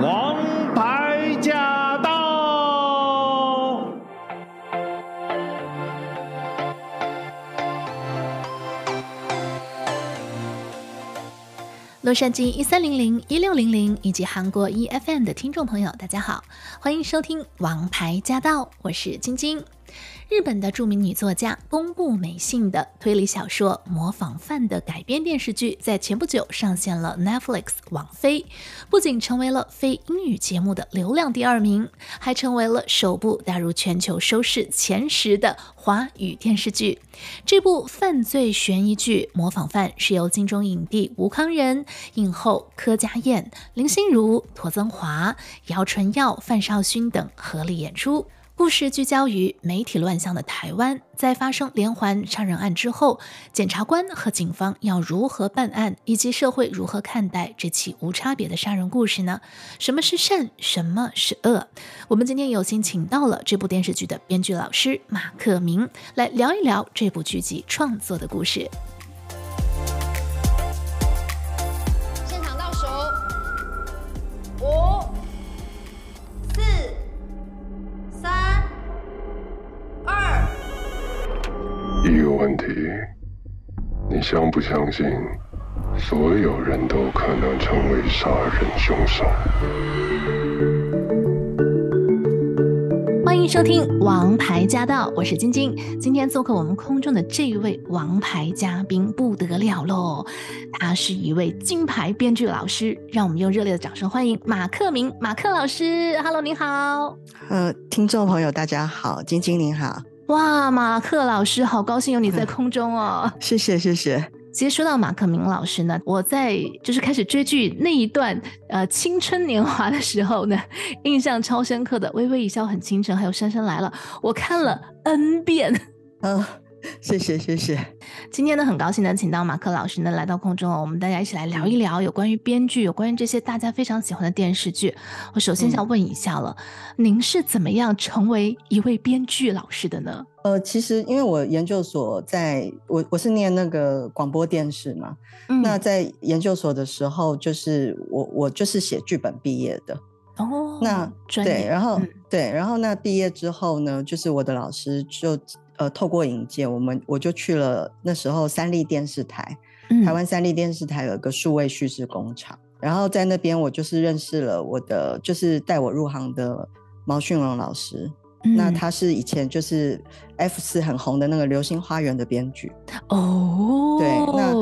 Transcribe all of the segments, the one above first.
王牌驾到洛杉矶一三零零一六零零以及韩国 EFM 的听众朋友，大家好，欢迎收听《王牌驾到》，我是晶晶。日本的著名女作家宫部美幸的推理小说《模仿犯》的改编电视剧，在前不久上线了 Netflix 网飞，不仅成为了非英语节目的流量第二名，还成为了首部打入全球收视前十的华语电视剧。这部犯罪悬疑剧《模仿犯》是由金钟影帝吴康仁、影后柯佳嬿、林心如、庹宗华、姚淳耀、范少勋等合力演出。故事聚焦于媒体乱象的台湾，在发生连环杀人案之后，检察官和警方要如何办案，以及社会如何看待这起无差别的杀人故事呢？什么是善，什么是恶？我们今天有幸请到了这部电视剧的编剧老师马克明，来聊一聊这部剧集创作的故事。相不相信，所有人都可能成为杀人凶手？欢迎收听《王牌驾到》，我是晶晶。今天做客我们空中的这一位王牌嘉宾不得了喽，他是一位金牌编剧老师，让我们用热烈的掌声欢迎马克明马克老师。Hello，您好。呃，听众朋友大家好，晶晶您好。哇，马克老师，好高兴有你在 空中哦！谢谢，谢谢。其实说到马克明老师呢，我在就是开始追剧那一段呃青春年华的时候呢，印象超深刻的《微微一笑很倾城》，还有《杉杉来了》，我看了 N 遍。嗯。谢谢谢谢，今天呢，很高兴能请到马克老师呢来到空中，我们大家一起来聊一聊有关于编剧，有关于这些大家非常喜欢的电视剧。我首先想问一下了，嗯、您是怎么样成为一位编剧老师的呢？呃，其实因为我研究所在我我是念那个广播电视嘛，嗯、那在研究所的时候，就是我我就是写剧本毕业的哦。那对，然后、嗯、对，然后那毕业之后呢，就是我的老师就。呃，透过引荐，我们我就去了那时候三立电视台，嗯、台湾三立电视台有一个数位叙事工厂，然后在那边我就是认识了我的，就是带我入行的毛训荣老师。嗯、那他是以前就是 F 四很红的那个《流星花园》的编剧哦，对，那、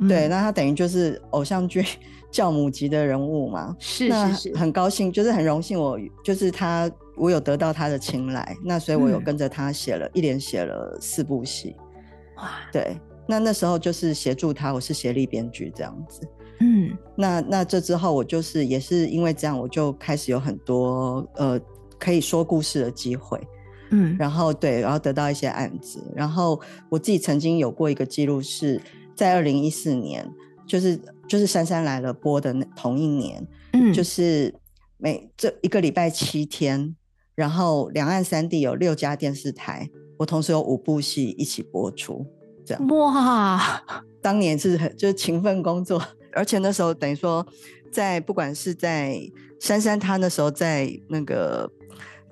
嗯、对，那他等于就是偶像剧 教母级的人物嘛，是是是，很高兴，就是很荣幸，我就是他。我有得到他的青睐，那所以我有跟着他写了、嗯、一连写了四部戏，哇，对，那那时候就是协助他，我是协力编剧这样子，嗯，那那这之后我就是也是因为这样，我就开始有很多呃可以说故事的机会，嗯，然后对，然后得到一些案子，然后我自己曾经有过一个记录是在二零一四年，就是就是《珊珊来了》播的那同一年，嗯，就是每这一个礼拜七天。然后两岸三地有六家电视台，我同时有五部戏一起播出，这样哇！当年是很就是勤奋工作，而且那时候等于说，在不管是在珊珊她那时候在那个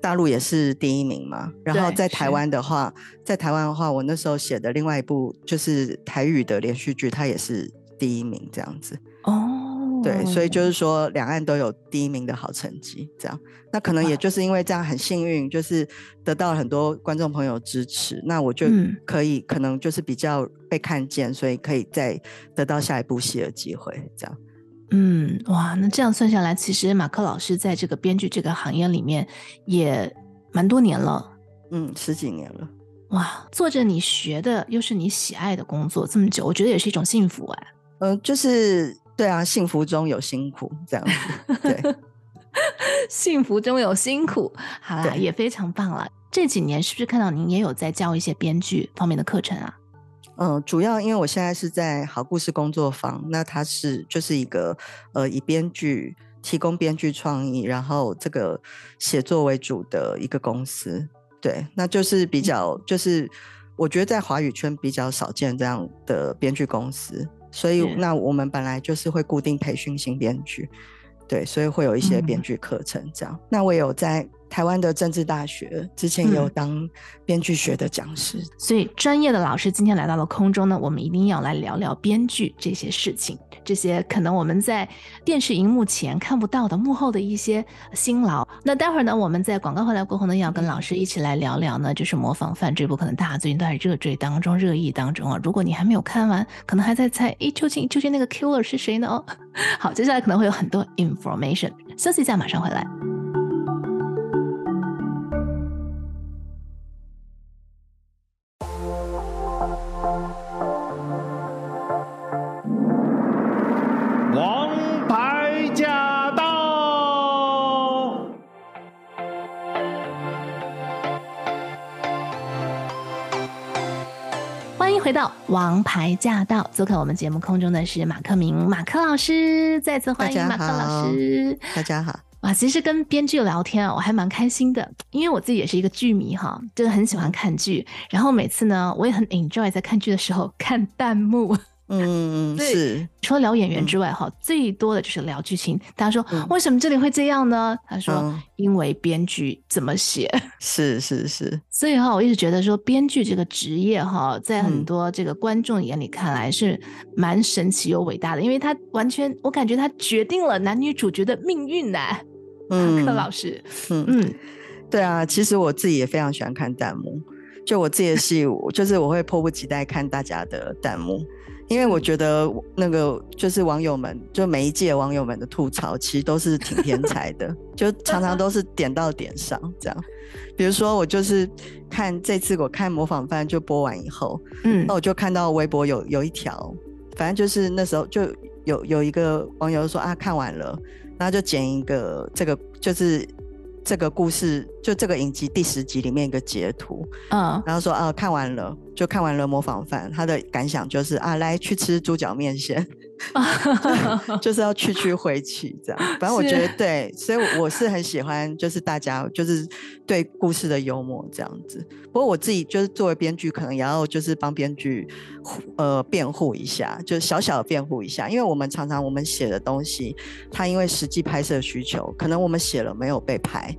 大陆也是第一名嘛。然后在台湾的话，在台湾的话，我那时候写的另外一部就是台语的连续剧，它也是第一名，这样子哦。对，所以就是说，两岸都有第一名的好成绩，这样。那可能也就是因为这样很幸运，就是得到了很多观众朋友支持，那我就可以可能就是比较被看见，所以可以再得到下一部戏的机会，这样。嗯，哇，那这样算下来，其实马克老师在这个编剧这个行业里面也蛮多年了，嗯，十几年了。哇，做着你学的又是你喜爱的工作这么久，我觉得也是一种幸福哎。嗯、呃，就是。对啊，幸福中有辛苦，这样子。对，幸福中有辛苦，好啦，也非常棒了。这几年是不是看到您也有在教一些编剧方面的课程啊？嗯，主要因为我现在是在好故事工作坊，那它是就是一个呃以编剧提供编剧创意，然后这个写作为主的一个公司。对，那就是比较就是我觉得在华语圈比较少见这样的编剧公司，所以那我们本来就是会固定培训新编剧，对，所以会有一些编剧课程这样。嗯、那我有在。台湾的政治大学之前有当编剧学的讲师，嗯，所以专业的老师今天来到了空中呢，我们一定要来聊聊编剧这些事情，这些可能我们在电视荧幕前看不到的幕后的一些辛劳。那待会儿呢，我们在广告回来过后呢，要跟老师一起来聊聊呢，就是《模仿犯》这部可能大家最近都在热追当中、热议当中啊。如果你还没有看完，可能还在猜，诶，究竟究竟那个 killer 是谁呢？哦，好，接下来可能会有很多 information，休息一下，马上回来。到王牌驾到，做客我们节目空中的是马克明马克老师，再次欢迎马克老师。大家好，哇，其实跟编剧聊天啊，我还蛮开心的，因为我自己也是一个剧迷哈，真的很喜欢看剧，然后每次呢，我也很 enjoy 在看剧的时候看弹幕。嗯嗯，是。除了聊演员之外，哈、嗯，最多的就是聊剧情。大家说、嗯、为什么这里会这样呢？他说、嗯、因为编剧怎么写。是是是。所以哈，我一直觉得说编剧这个职业哈，在很多这个观众眼里看来是蛮神奇又伟大的，因为他完全，我感觉他决定了男女主角的命运呢。嗯，马克老师，嗯嗯，对啊，其实我自己也非常喜欢看弹幕，就我自己的戏，就是我会迫不及待看大家的弹幕。因为我觉得那个就是网友们，就每一届网友们的吐槽，其实都是挺天才的，就常常都是点到点上这样。比如说，我就是看这次我看《模仿犯》就播完以后，嗯，那我就看到微博有有一条，反正就是那时候就有有一个网友说啊，看完了，然后就剪一个这个就是。这个故事就这个影集第十集里面一个截图，嗯，然后说啊，看完了就看完了模仿犯，他的感想就是啊，来去吃猪脚面线。就是要去去回去这样，反正我觉得对，所以我是很喜欢，就是大家就是对故事的幽默这样子。不过我自己就是作为编剧，可能也要就是帮编剧呃辩护一下，就小小的辩护一下，因为我们常常我们写的东西，它因为实际拍摄需求，可能我们写了没有被拍，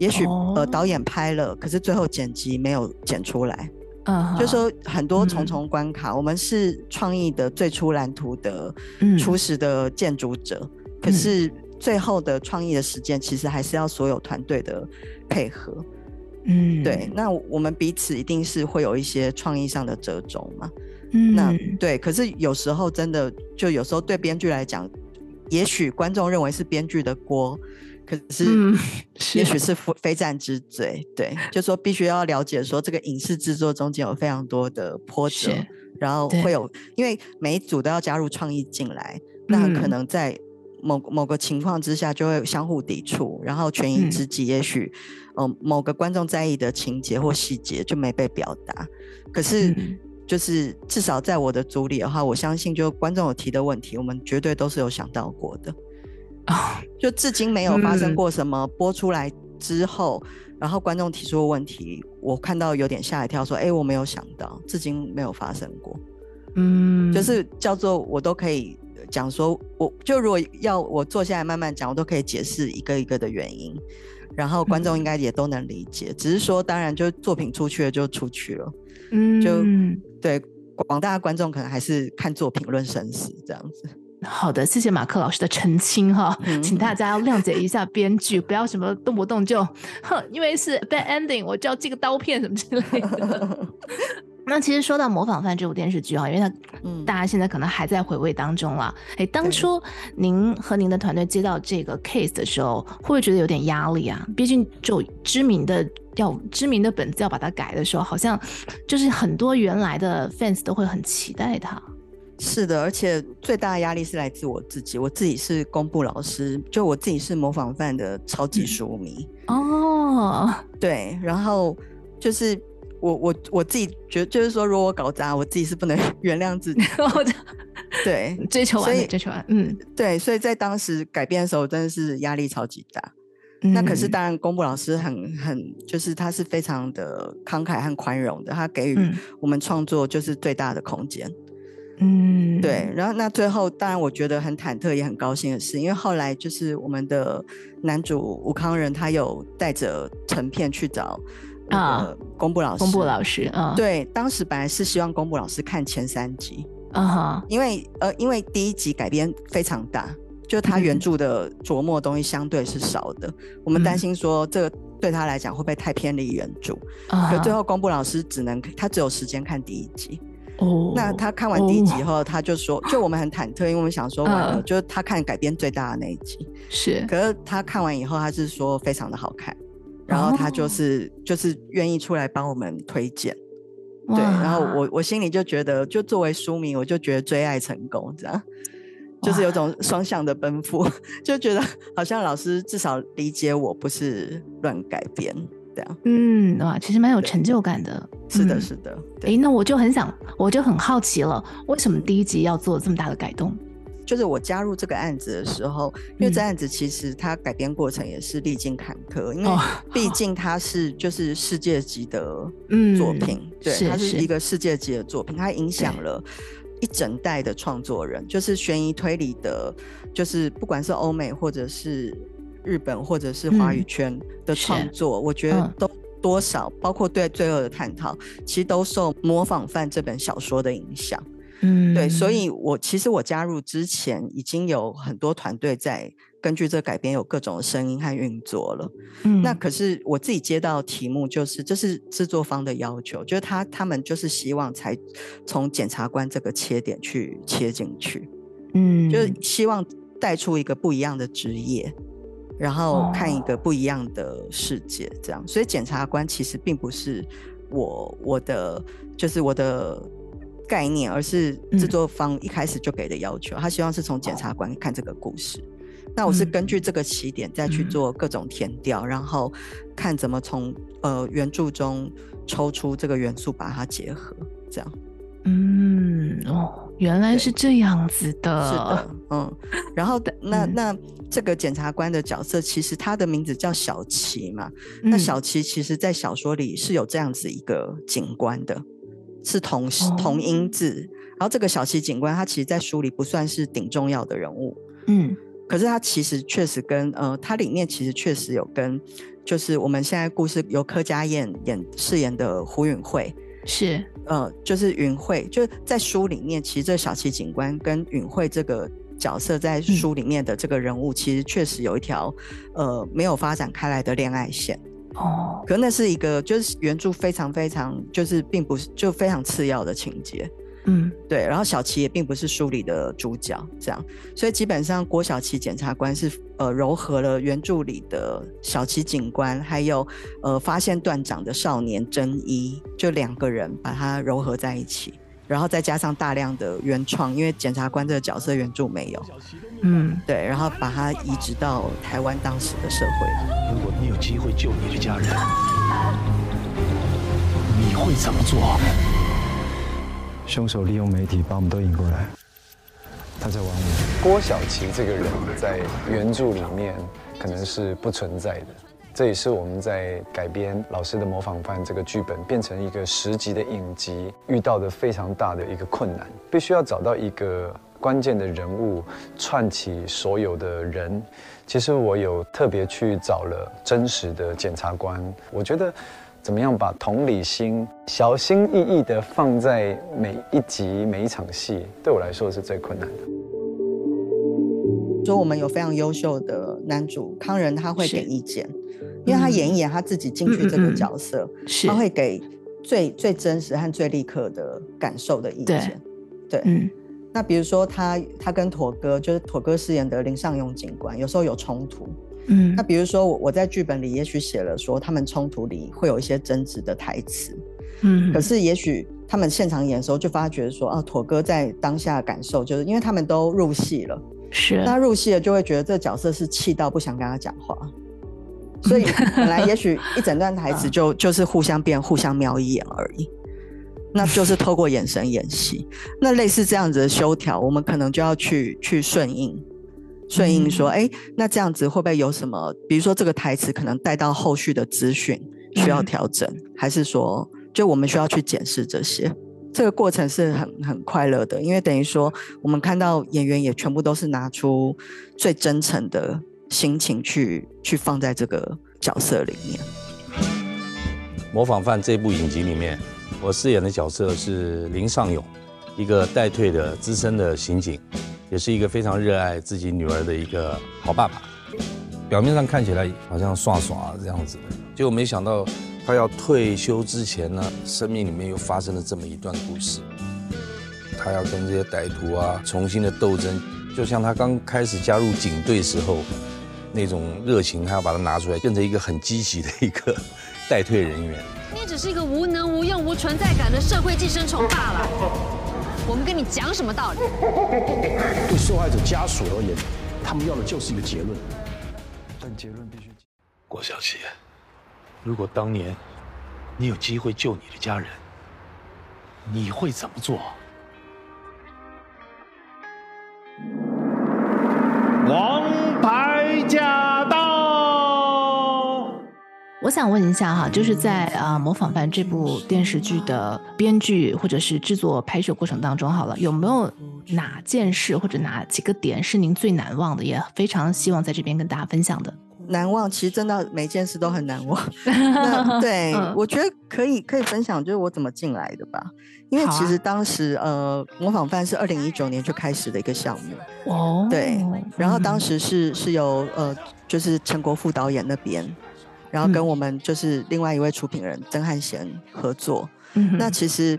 也许呃导演拍了，可是最后剪辑没有剪出来。Uh -huh. 就是说很多重重关卡，嗯、我们是创意的最初蓝图的初始的建筑者，嗯，可是最后的创意的实践，其实还是要所有团队的配合。嗯，对，那我们彼此一定是会有一些创意上的折中嘛。嗯，那对，可是有时候真的就有时候对编剧来讲，也许观众认为是编剧的锅。可 是，也许是非战之罪，对，就说必须要了解说这个影视制作中间有非常多的波折，然后会有，因为每一组都要加入创意进来，那可能在某某个情况之下就会相互抵触，然后权宜之计，也许，嗯、呃，某个观众在意的情节或细节就没被表达。可是，就是至少在我的组里的话，我相信就观众有提的问题，我们绝对都是有想到过的。就至今没有发生过什么播出来之后，嗯、然后观众提出的问题，我看到有点吓一跳，说：“哎、欸，我没有想到，至今没有发生过。”嗯，就是叫做我都可以讲说，我就如果要我坐下来慢慢讲，我都可以解释一个一个的原因，然后观众应该也都能理解。嗯、只是说，当然就作品出去了就出去了，嗯，就对广大观众可能还是看作品论生死这样子。好的，谢谢马克老师的澄清哈，嗯、请大家要谅解一下编剧，不要什么动不动就哼，因为是 bad ending，我就要寄个刀片什么之类的。那其实说到《模仿犯》这部电视剧啊，因为它、嗯、大家现在可能还在回味当中了。哎，当初您和您的团队接到这个 case 的时候，会不会觉得有点压力啊？毕竟就知名的要知名的本子要把它改的时候，好像就是很多原来的 fans 都会很期待它。是的，而且最大的压力是来自我自己。我自己是公布老师，就我自己是模仿犯的超级书迷、嗯、哦。对，然后就是我我我自己觉得，就是说，如果我搞砸，我自己是不能 原谅自己。对，追求完美，追求完，嗯，对。所以在当时改变的时候，真的是压力超级大。嗯、那可是当然，公布老师很很就是他是非常的慷慨和宽容的，他给予我们创作就是最大的空间。嗯，对。然后那最后，当然我觉得很忐忑也很高兴的是，因为后来就是我们的男主吴康仁，他有带着成片去找啊公布老师。公布老师啊，对，当时本来是希望公布老师看前三集啊哈，因为呃因为第一集改编非常大。就他原著的琢磨东西相对是少的，嗯、我们担心说这个对他来讲会不会太偏离原著，所以、嗯、最后公布老师只能他只有时间看第一集。哦，那他看完第一集后，他就说，哦、就我们很忐忑，因为我们想说完了，嗯、就是他看改编最大的那一集，是。可是他看完以后，他是说非常的好看，然后他就是、哦、就是愿意出来帮我们推荐。对，然后我我心里就觉得，就作为书迷，我就觉得追爱成功这样。就是有种双向的奔赴，就觉得好像老师至少理解我不是乱改编这样。嗯，哇，其实蛮有成就感的。是的，是的。哎、嗯，那我就很想，我就很好奇了，为什么第一集要做这么大的改动？就是我加入这个案子的时候，因为这案子其实它改编过程也是历经坎坷，嗯、因为毕竟它是就是世界级的作品，嗯、对，是它是一个世界级的作品，它影响了。一整代的创作人，就是悬疑推理的，就是不管是欧美或者是日本或者是华语圈的创作，嗯、我觉得都多少，嗯、包括对罪恶的探讨，其实都受《模仿犯》这本小说的影响。嗯，对，所以我其实我加入之前，已经有很多团队在。根据这改编有各种的声音和运作了，嗯，那可是我自己接到题目，就是这是制作方的要求，就是他他们就是希望才从检察官这个切点去切进去，嗯，就是希望带出一个不一样的职业，然后看一个不一样的世界，这样。哦，所以检察官其实并不是我我的就是我的概念，而是制作方一开始就给的要求，他希望是从检察官看这个故事。那我是根据这个起点再去做各种填调，嗯、然后看怎么从呃原著中抽出这个元素，把它结合，这样。嗯，哦，原来是这样子的。是的，嗯。然后那那这个检察官的角色，其实他的名字叫小琪嘛。嗯、那小琪其实在小说里是有这样子一个警官的，是同、哦、同音字。然后这个小琪警官，他其实在书里不算是顶重要的人物。嗯。可是他其实确实跟呃，他里面其实确实有跟，就是我们现在故事由柯佳燕演饰演的胡允慧是呃，就是允慧就在书里面，其实这小齐警官跟允慧这个角色在书里面的这个人物，其实确实有一条呃没有发展开来的恋爱线哦。可那是一个就是原著非常非常就是并不是就非常次要的情节。嗯，对，然后小琪也并不是书里的主角，这样，所以基本上郭小琪检察官是呃糅合了原著里的小琪警官，还有呃发现断掌的少年真一，就两个人把它糅合在一起，然后再加上大量的原创，因为检察官这个角色原著没有，嗯，对，然后把它移植到台湾当时的社会。如果你有机会救你的家人，你会怎么做？凶手利用媒体把我们都引过来，他在玩我。郭晓琪这个人，在原著里面可能是不存在的，这也是我们在改编老师的《模仿犯》这个剧本变成一个十集的影集遇到的非常大的一个困难，必须要找到一个关键的人物串起所有的人。其实我有特别去找了真实的检察官，我觉得。怎么样把同理心小心翼翼地放在每一集每一场戏，对我来说是最困难的。说我们有非常优秀的男主康仁，他会给意见，因为他演一演他自己进去这个角色，嗯嗯嗯他会给最最真实和最立刻的感受的意见。对，对嗯、那比如说他他跟妥哥，就是妥哥饰演的林尚勇警官，有时候有冲突。嗯，那比如说我我在剧本里也许写了说他们冲突里会有一些争执的台词，嗯，可是也许他们现场演的时候就发觉说啊，妥哥在当下的感受就是因为他们都入戏了，是，那入戏了就会觉得这个角色是气到不想跟他讲话，所以本来也许一整段台词就就是互相变互相瞄一眼而已，那就是透过眼神演戏，那类似这样子的修条，我们可能就要去去顺应。顺应说，哎、嗯，那这样子会不会有什么？比如说这个台词可能带到后续的资讯需要调整，嗯、还是说，就我们需要去检视这些？这个过程是很很快乐的，因为等于说我们看到演员也全部都是拿出最真诚的心情去去放在这个角色里面。模仿犯这部影集里面，我饰演的角色是林尚勇，一个待退的资深的刑警。也是一个非常热爱自己女儿的一个好爸爸，表面上看起来好像耍耍这样子的，结果没想到他要退休之前呢，生命里面又发生了这么一段故事。他要跟这些歹徒啊重新的斗争，就像他刚开始加入警队时候那种热情，他要把它拿出来，变成一个很积极的一个 待退人员。你只是一个无能无用、无存在感的社会寄生虫罢了。我们跟你讲什么道理？对受害者家属而言，他们要的就是一个结论。但结论必须……郭小琪，如果当年你有机会救你的家人，你会怎么做？王我想问一下哈，就是在啊《模仿犯》这部电视剧的编剧或者是制作拍摄过程当中，好了，有没有哪件事或者哪几个点是您最难忘的？也非常希望在这边跟大家分享的。难忘，其实真的每件事都很难忘。对，嗯、我觉得可以可以分享，就是我怎么进来的吧。因为其实当时、啊、呃，《模仿犯》是二零一九年就开始的一个项目哦。对，然后当时是是由呃，就是陈国富导演那边。然后跟我们就是另外一位出品人曾汉贤合作，嗯、那其实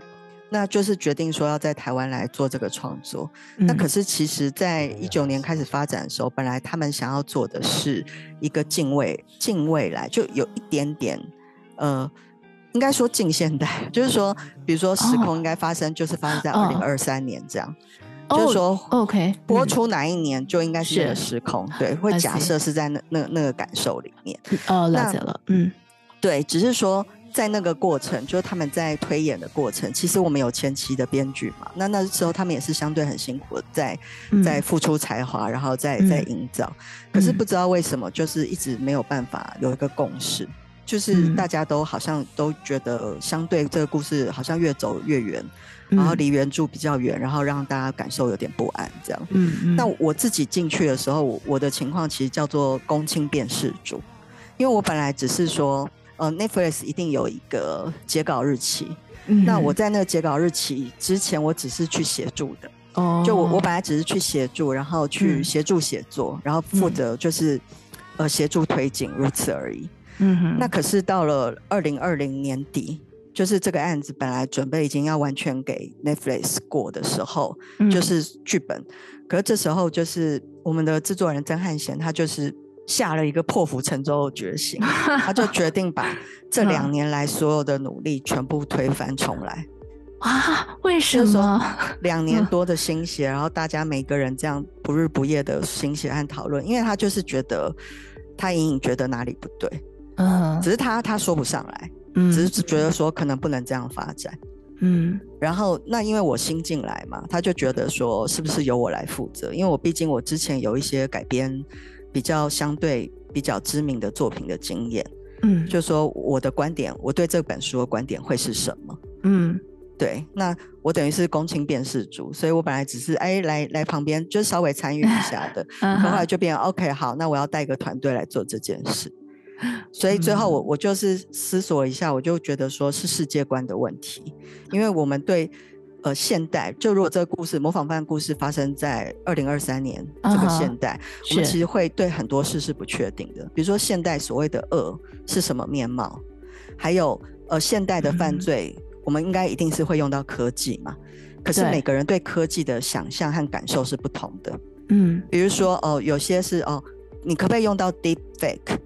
那就是决定说要在台湾来做这个创作。嗯、那可是其实，在一九年开始发展的时候，本来他们想要做的是一个近未近未来，就有一点点呃，应该说近现代，就是说，比如说时空应该发生，就是发生在二零二三年这样。哦就是说，OK，播出哪一年就应该是那个时空，对，会假设是在那那那个感受里面。哦，了解了，嗯，对，只是说在那个过程，就是他们在推演的过程，其实我们有前期的编剧嘛，那那时候他们也是相对很辛苦的，在在付出才华，然后再在营造。可是不知道为什么，就是一直没有办法有一个共识，就是大家都好像都觉得，相对这个故事好像越走越远。然后离原著比较远，然后让大家感受有点不安，这样。嗯嗯。那我自己进去的时候，我的情况其实叫做公亲辨识组，因为我本来只是说，呃，Netflix 一定有一个截稿日期。嗯。那我在那个截稿日期之前，我只是去协助的。哦。就我我本来只是去协助，然后去协助写作，然后负责就是，呃，协助推进，如此而已。嗯哼。那可是到了二零二零年底。就是这个案子本来准备已经要完全给 Netflix 过的时候，嗯、就是剧本，可是这时候就是我们的制作人曾汉贤，他就是下了一个破釜沉舟的决心，他就决定把这两年来所有的努力全部推翻重来。啊？为什么？两年多的心血，然后大家每个人这样不日不夜的心血和讨论，因为他就是觉得他隐隐觉得哪里不对，嗯，只是他他说不上来。只是觉得说可能不能这样发展，嗯，然后那因为我新进来嘛，他就觉得说是不是由我来负责？因为我毕竟我之前有一些改编比较相对比较知名的作品的经验，嗯，就说我的观点，我对这本书的观点会是什么？嗯，对，那我等于是公亲辨识组，所以我本来只是哎来来旁边就稍微参与一下的，后来就变 OK 好，那我要带个团队来做这件事。所以最后我我就是思索一下，我就觉得说是世界观的问题，因为我们对呃现代，就如果这个故事模仿犯故事发生在二零二三年这个现代，uh-huh, 我们其实会对很多事是不确定的，比如说现代所谓的恶是什么面貌，还有呃现代的犯罪，嗯、我们应该一定是会用到科技嘛，可是每个人对科技的想象和感受是不同的，嗯，比如说哦、呃、有些是哦、呃，你可不可以用到 deep fake？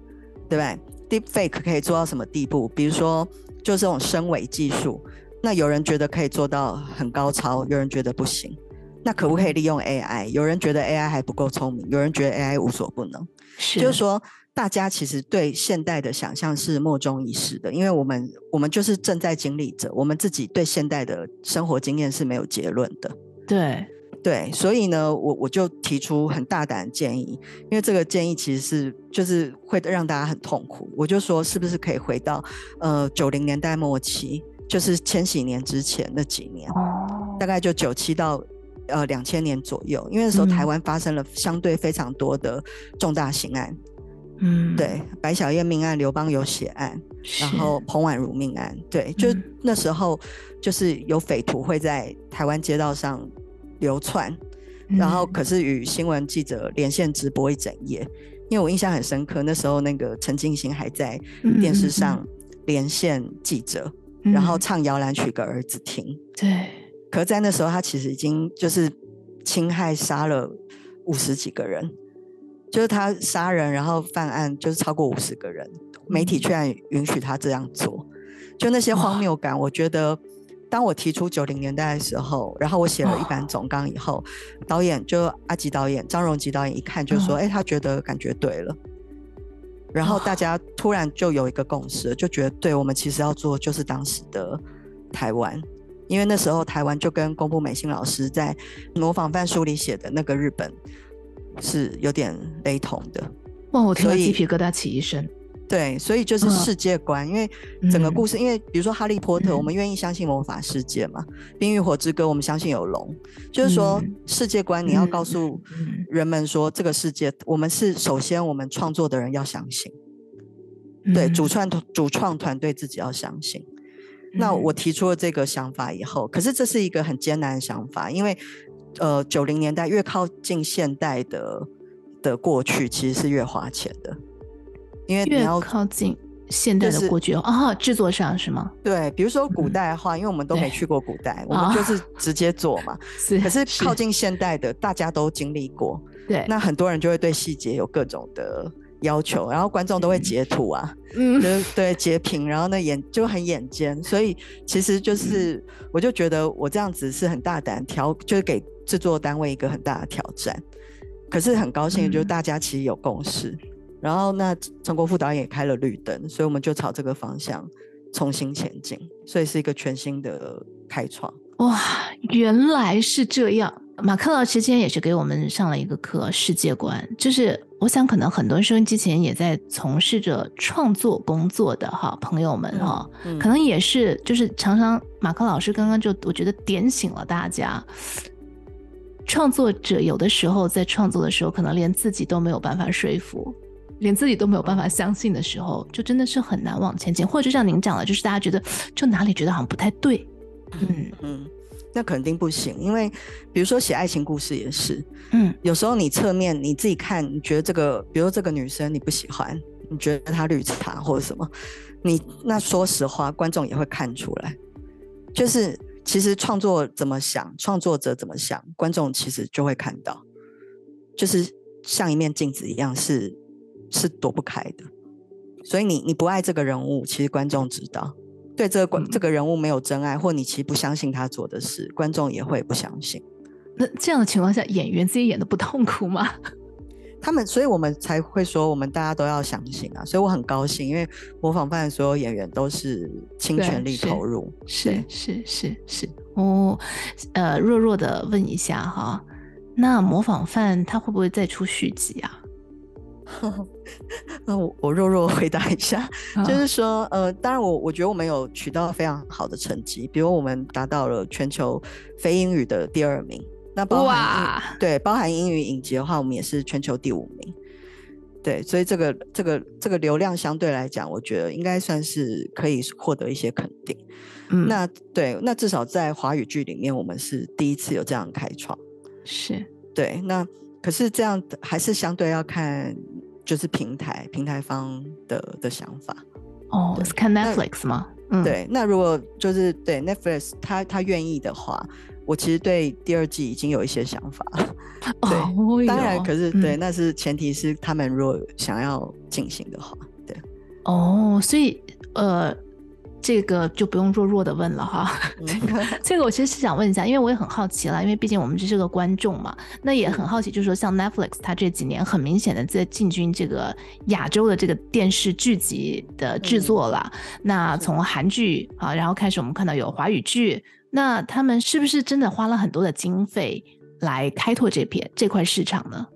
对不对？Deepfake 可以做到什么地步？比如说，就这种声伪技术，那有人觉得可以做到很高超，有人觉得不行。那可不可以利用 AI？有人觉得 AI 还不够聪明，有人觉得 AI 无所不能。是，就是说，大家其实对现代的想象是莫衷一是的，因为我们我们就是正在经历着，我们自己对现代的生活经验是没有结论的。对。对，所以呢，我我就提出很大胆的建议，因为这个建议其实是就是会让大家很痛苦。我就说，是不是可以回到呃九零年代末期，就是千禧年之前那几年，大概就九七到呃两千年左右，因为那时候台湾发生了相对非常多的重大刑案，嗯，对，白小燕命案、刘邦有血案，然后彭婉如命案，对，就那时候就是有匪徒会在台湾街道上。流窜，然后可是与新闻记者连线直播一整夜，嗯、因为我印象很深刻，那时候那个陈进兴还在电视上连线记者，嗯、然后唱摇篮曲给儿子听。对，可是在那时候他其实已经就是侵害杀了五十几个人，就是他杀人然后犯案就是超过五十个人，媒体居然允许他这样做，就那些荒谬感，我觉得。当我提出九零年代的时候，然后我写了一版总纲以后，哦、导演就阿吉导演张荣吉导演一看就说：“哎、他觉得感觉对了。”然后大家突然就有一个共识，就觉得对我们其实要做就是当时的台湾，因为那时候台湾就跟宫部美心老师在《模仿犯》书里写的那个日本是有点雷同的。哇，我听了鸡皮疙瘩起一身。对，所以就是世界观，嗯、因为整个故事，嗯、因为比如说《哈利波特》，我们愿意相信魔法世界嘛，嗯《冰与火之歌》，我们相信有龙，就是说世界观，你要告诉人们说，这个世界，我们是首先我们创作的人要相信，对，主创主创团队自己要相信。那我提出了这个想法以后，可是这是一个很艰难的想法，因为呃，九零年代越靠近现代的的过去，其实是越花钱的。因为你要靠近现代的过去哦，制作上是吗？对，比如说古代的话，因为我们都没去过古代，我们就是直接做嘛。是，可是靠近现代的，大家都经历过。对，那很多人就会对细节有各种的要求，然后观众都会截图啊，嗯，就是对截屏，然后呢眼就很眼尖，所以其实就是，我就觉得我这样子是很大胆挑，就是给制作单位一个很大的挑战。可是很高兴，就是大家其实有共识。然后，那陈国富导演也开了绿灯，所以我们就朝这个方向重新前进，所以是一个全新的开创。哇，原来是这样！马克老师今天也是给我们上了一个课，世界观。就是我想，可能很多收音机前也在从事着创作工作的哈朋友们哈，嗯嗯、可能也是就是常常马克老师刚刚就我觉得点醒了大家，创作者有的时候在创作的时候，可能连自己都没有办法说服。连自己都没有办法相信的时候，就真的是很难往前进。或者就像您讲的，就是大家觉得就哪里觉得好像不太对，嗯嗯，那肯定不行。因为比如说写爱情故事也是，嗯，有时候你侧面你自己看，你觉得这个，比如说这个女生你不喜欢，你觉得她绿茶或者什么，你那说实话，观众也会看出来。就是其实创作怎么想，创作者怎么想，观众其实就会看到，就是像一面镜子一样是。是躲不开的，所以你你不爱这个人物，其实观众知道，对这个观、嗯、这个人物没有真爱，或你其实不相信他做的事，观众也会不相信。那这样的情况下，演员自己演的不痛苦吗？他们，所以我们才会说，我们大家都要相信啊。所以我很高兴，因为模仿犯的所有演员都是倾全力投入，是是是是哦。呃，弱弱的问一下哈，那模仿犯他会不会再出续集啊？那我我弱弱回答一下，就是说，呃，当然我我觉得我们有取到非常好的成绩，比如我们达到了全球非英语的第二名，那包含对包含英语影集的话，我们也是全球第五名，对，所以这个这个这个流量相对来讲，我觉得应该算是可以获得一些肯定。嗯，那对，那至少在华语剧里面，我们是第一次有这样开创，是。对，那。可是这样还是相对要看，就是平台平台方的的想法哦，对是看 Netflix 吗？那嗯、对，那如果就是对 Netflix 他他愿意的话，我其实对第二季已经有一些想法了。对，哦、当然，可是、嗯、对，那是前提是他们如果想要进行的话，对。哦，所以呃。这个就不用弱弱的问了哈，这个这个我其实是想问一下，因为我也很好奇啦，因为毕竟我们这是个观众嘛，那也很好奇，就是说像 Netflix 它这几年很明显的在进军这个亚洲的这个电视剧集的制作了，嗯、那从韩剧啊，然后开始我们看到有华语剧，那他们是不是真的花了很多的经费来开拓这片这块市场呢？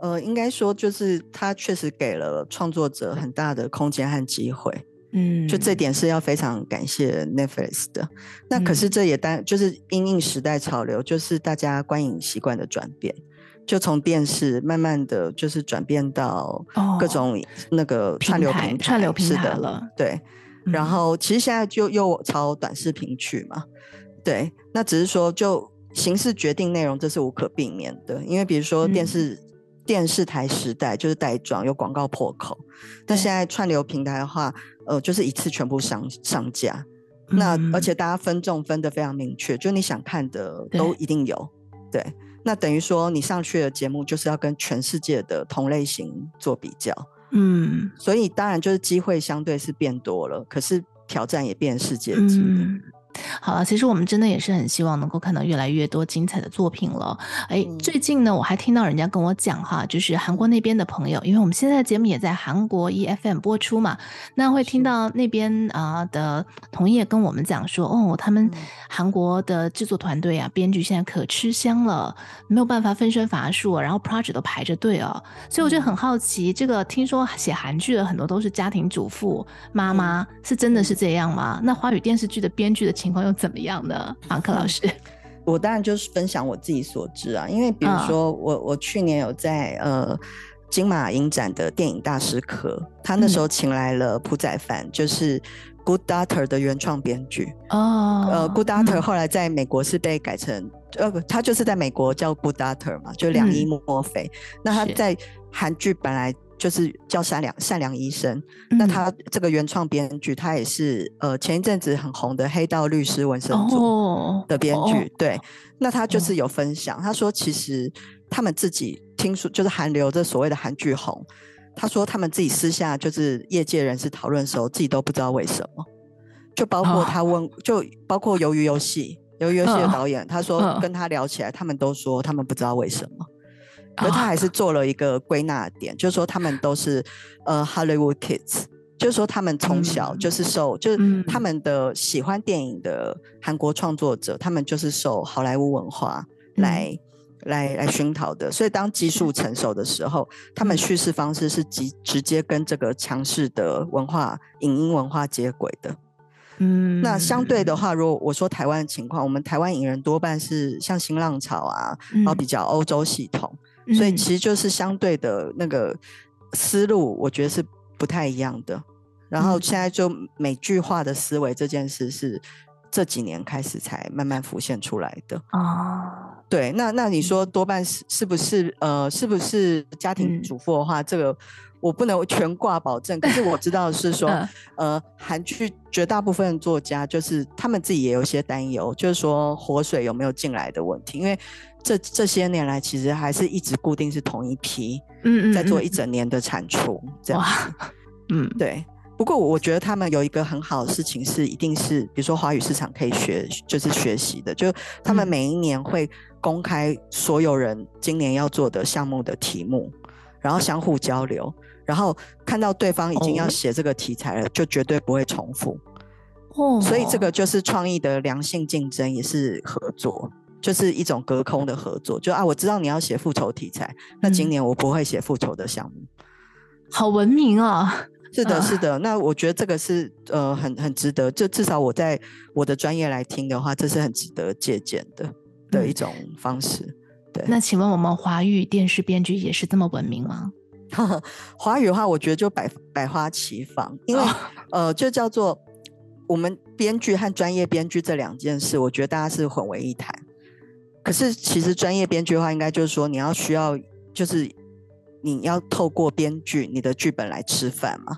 呃，应该说就是他确实给了创作者很大的空间和机会。嗯，就这点是要非常感谢 Netflix 的。那可是这也当就是因应时代潮流，就是大家观影习惯的转变，就从电视慢慢的就是转变到各种那个串流平台，串流平台了。对，然后其实现在就又朝短视频去嘛。对，那只是说就形式决定内容，这是无可避免的。因为比如说电视、嗯、电视台时代就是带状有广告破口，但现在串流平台的话。呃，就是一次全部上上架，嗯，那而且大家分众分得非常明确，就你想看的都一定有，对，对。那等于说你上去的节目就是要跟全世界的同类型做比较，嗯，所以当然就是机会相对是变多了，可是挑战也变世界级。嗯好了，其实我们真的也是很希望能够看到越来越多精彩的作品了。哎，最近呢，我还听到人家跟我讲哈，就是韩国那边的朋友，因为我们现在的节目也在韩国 EFM 播出嘛，那会听到那边啊的同业跟我们讲说，哦，他们韩国的制作团队啊，编剧现在可吃香了，没有办法分身乏术，然后 project 都排着队哦，所以我就很好奇，这个听说写韩剧的很多都是家庭主妇妈妈，是真的是这样吗？那华语电视剧的编剧的情况又怎么样呢？马克老师，我当然就是分享我自己所知啊，因为比如说我、哦、我去年有在呃金马影展的电影大师课，他那时候请来了朴宰范，嗯、就是《Good Daughter》的原创编剧哦，呃，《Good Daughter》后来在美国是被改成、呃不，他就是在美国叫《Good Daughter》嘛，就两伊墨菲、嗯，那他在韩剧本来。就是叫善良善良医生，嗯、那他这个原创编剧，他也是呃前一阵子很红的《黑道律师》文森佐的编剧、哦，对，那他就是有分享，哦、他说其实他们自己听说就是韩流这所谓的韩剧红，他说他们自己私下就是业界人士讨论的时候，自己都不知道为什么，就包括他问，哦、就包括鱿鱼游戏，鱿鱼游戏的导演、哦，他说跟他聊起来、哦，他们都说他们不知道为什么。可他还是做了一个归纳点，就是说他们都是呃 Hollywood kids，就是说他们从小就是受，嗯、就是他们的喜欢电影的韩国创作者，他们就是受好莱坞文化来、嗯、来来熏陶的，所以当技术成熟的时候，他们叙事方式是直直接跟这个强势的文化影音文化接轨的。嗯，那相对的话，如果我说台湾的情况，我们台湾影人多半是像新浪潮啊，然后比较欧洲系统。所以其实就是相对的那个思路，我觉得是不太一样的。然后现在就美剧化的思维这件事是这几年开始才慢慢浮现出来的。哦，对，那那你说多半是是不是呃是不是家庭主妇的话，这个我不能全挂保证。可是我知道的是说，呃，韩剧绝大部分作家就是他们自己也有一些担忧，就是说活水有没有进来的问题，因为。这这些年来，其实还是一直固定是同一批，嗯，在做一整年的产出，这样，嗯，对。不过我觉得他们有一个很好的事情是，一定是比如说华语市场可以学，就是学习的，就他们每一年会公开所有人今年要做的项目的题目，然后相互交流，然后看到对方已经要写这个题材了，就绝对不会重复。哦，所以这个就是创意的良性竞争，也是合作。就是一种隔空的合作，就啊，我知道你要写复仇题材，那今年我不会写复仇的项目，好文明啊！是的，是的。那我觉得这个是呃，很很值得，就至少我在我的专业来听的话，这是很值得借鉴的的一种方式。对。那请问我们华语电视编剧也是这么文明吗？华语的话，我觉得就百百花齐放，因为呃，就叫做我们编剧和专业编剧这两件事，我觉得大家是混为一谈。可是，其实专业编剧的话，应该就是说，你要需要，就是你要透过编剧你的剧本来吃饭嘛。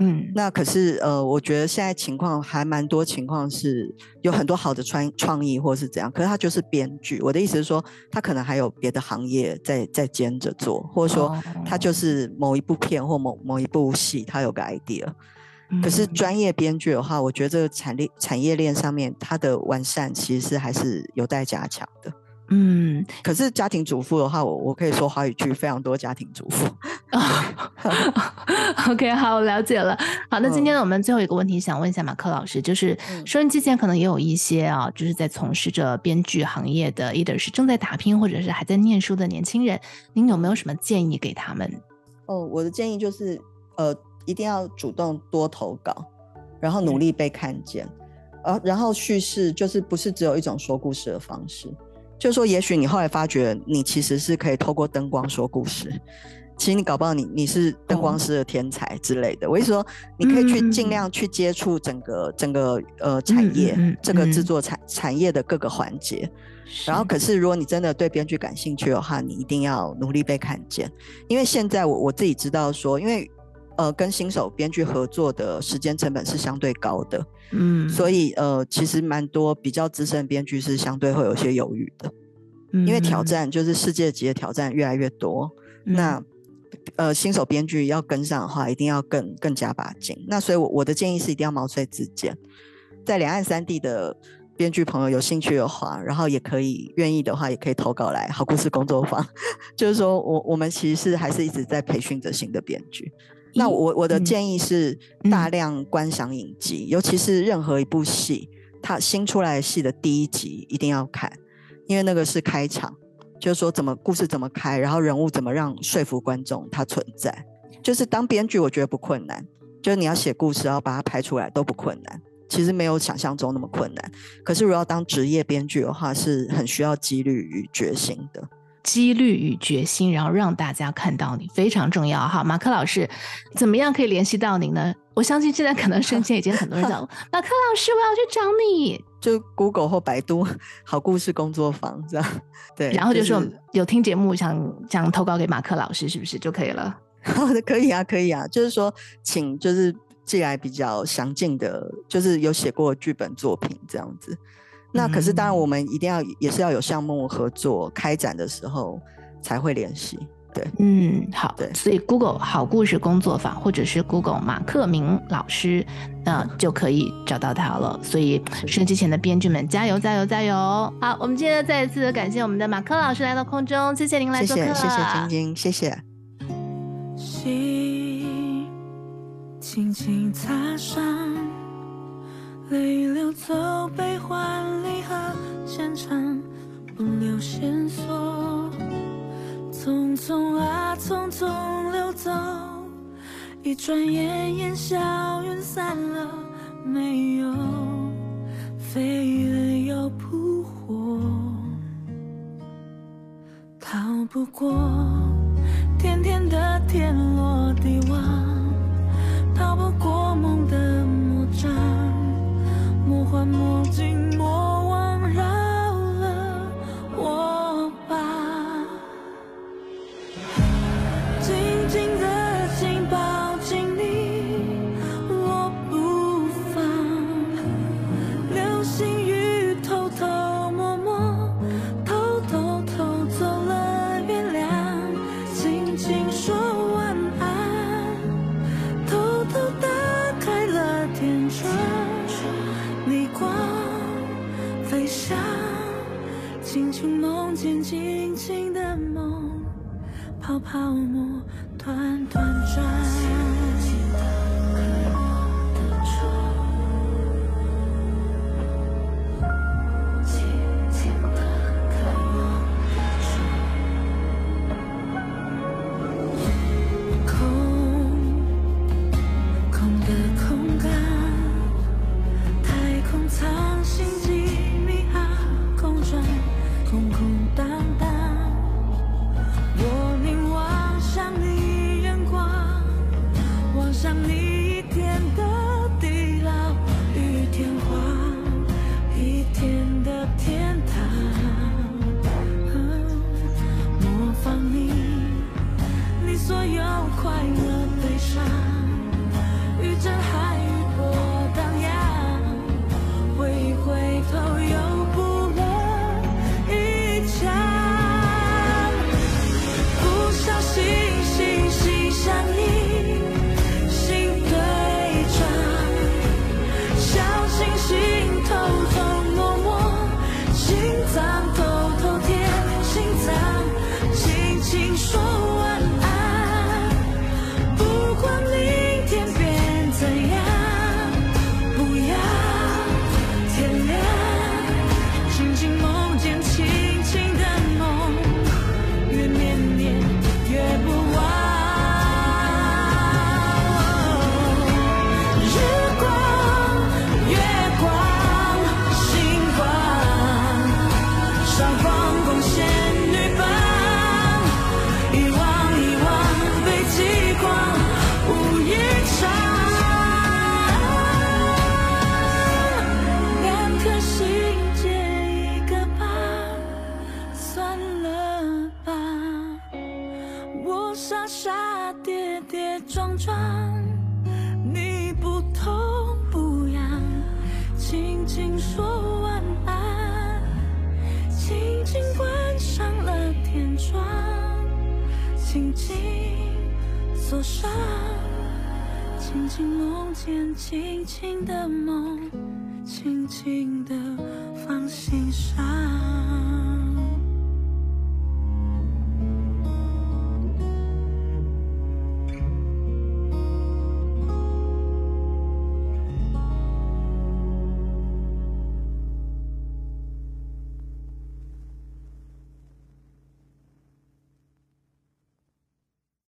嗯，那可是呃，我觉得现在情况还蛮多，情况是有很多好的创创意或是怎样，可是他就是编剧。我的意思是说，他可能还有别的行业在在兼着做，或者说他就是某一部片或某某一部戏，他有个 idea。可是专业编剧的话，我觉得这个产业产业链上面它的完善其实是还是有待加强的。嗯，可是家庭主妇的话，我我可以说华语区非常多家庭主妇。OK，好，我了解了。好，那今天呢，我们最后一个问题想问一下马克老师，就是收音机前可能也有一些啊，就是在从事着编剧行业的，either 是正在打拼或者是还在念书的年轻人，您有没有什么建议给他们？哦，我的建议就是，呃，一定要主动多投稿，然后努力被看见，呃，然后叙事就是不是只有一种说故事的方式。就是说，也许你后来发觉，你其实是可以透过灯光说故事。其实你搞不好你你是灯光师的天才之类的。我意思说，你可以去尽量去接触整个整个呃产业，这个制作产产业的各个环节。然后，可是如果你真的对编剧感兴趣的话，你一定要努力被看见。因为现在我我自己知道说，因为。呃，跟新手编剧合作的时间成本是相对高的，嗯，所以呃，其实蛮多比较资深编剧是相对会有些犹豫的，嗯，因为挑战就是世界级的挑战越来越多，嗯，那呃，新手编剧要跟上的话，一定要更更加把劲。那所以我，我我的建议是一定要毛遂自荐，在两岸三地的编剧朋友有兴趣的话，然后也可以愿意的话，也可以投稿来好故事工作坊。就是说我我们其实是还是一直在培训着新的编剧。那我我的建议是大量观赏影集，嗯，尤其是任何一部戏，它新出来的戏的第一集一定要看，因为那个是开场，就是说怎么故事怎么开，然后人物怎么让说服观众它存在。就是当编剧，我觉得不困难，就是你要写故事，然后把它拍出来都不困难，其实没有想象中那么困难。可是如果要当职业编剧的话，是很需要纪律与决心的。几率与决心，然后让大家看到你非常重要哈。马克老师，怎么样可以联系到您呢？我相信现在可能身边已经很多人讲 马克老师，我要去找你。就 Google 或百度 好故事工作坊这样，对。然后就说有听节目想想投稿给马克老师，是不是就可以了？好的，可以啊，可以啊。就是说，请就是寄来比较详尽的，就是有写过剧本作品这样子。那可是当然，我们一定要也是要有项目合作开展的时候才会联系。对，嗯，好，对，所以 Google 好故事工作坊或者是 Google 马克明老师，呃，就可以找到他了。所以收音机前的编剧们，加油，加油，加油！好，我们今天再一次感谢我们的马克老师来到空中，谢谢您来做客，谢谢，谢谢晶晶，谢谢。心轻轻擦上。泪流走，悲欢离合，现场不留线索。匆匆啊，匆匆流走，一转眼烟消云散了，没有飞蛾又扑火，逃不过甜甜的天罗地网，逃不过梦的。幻魔镜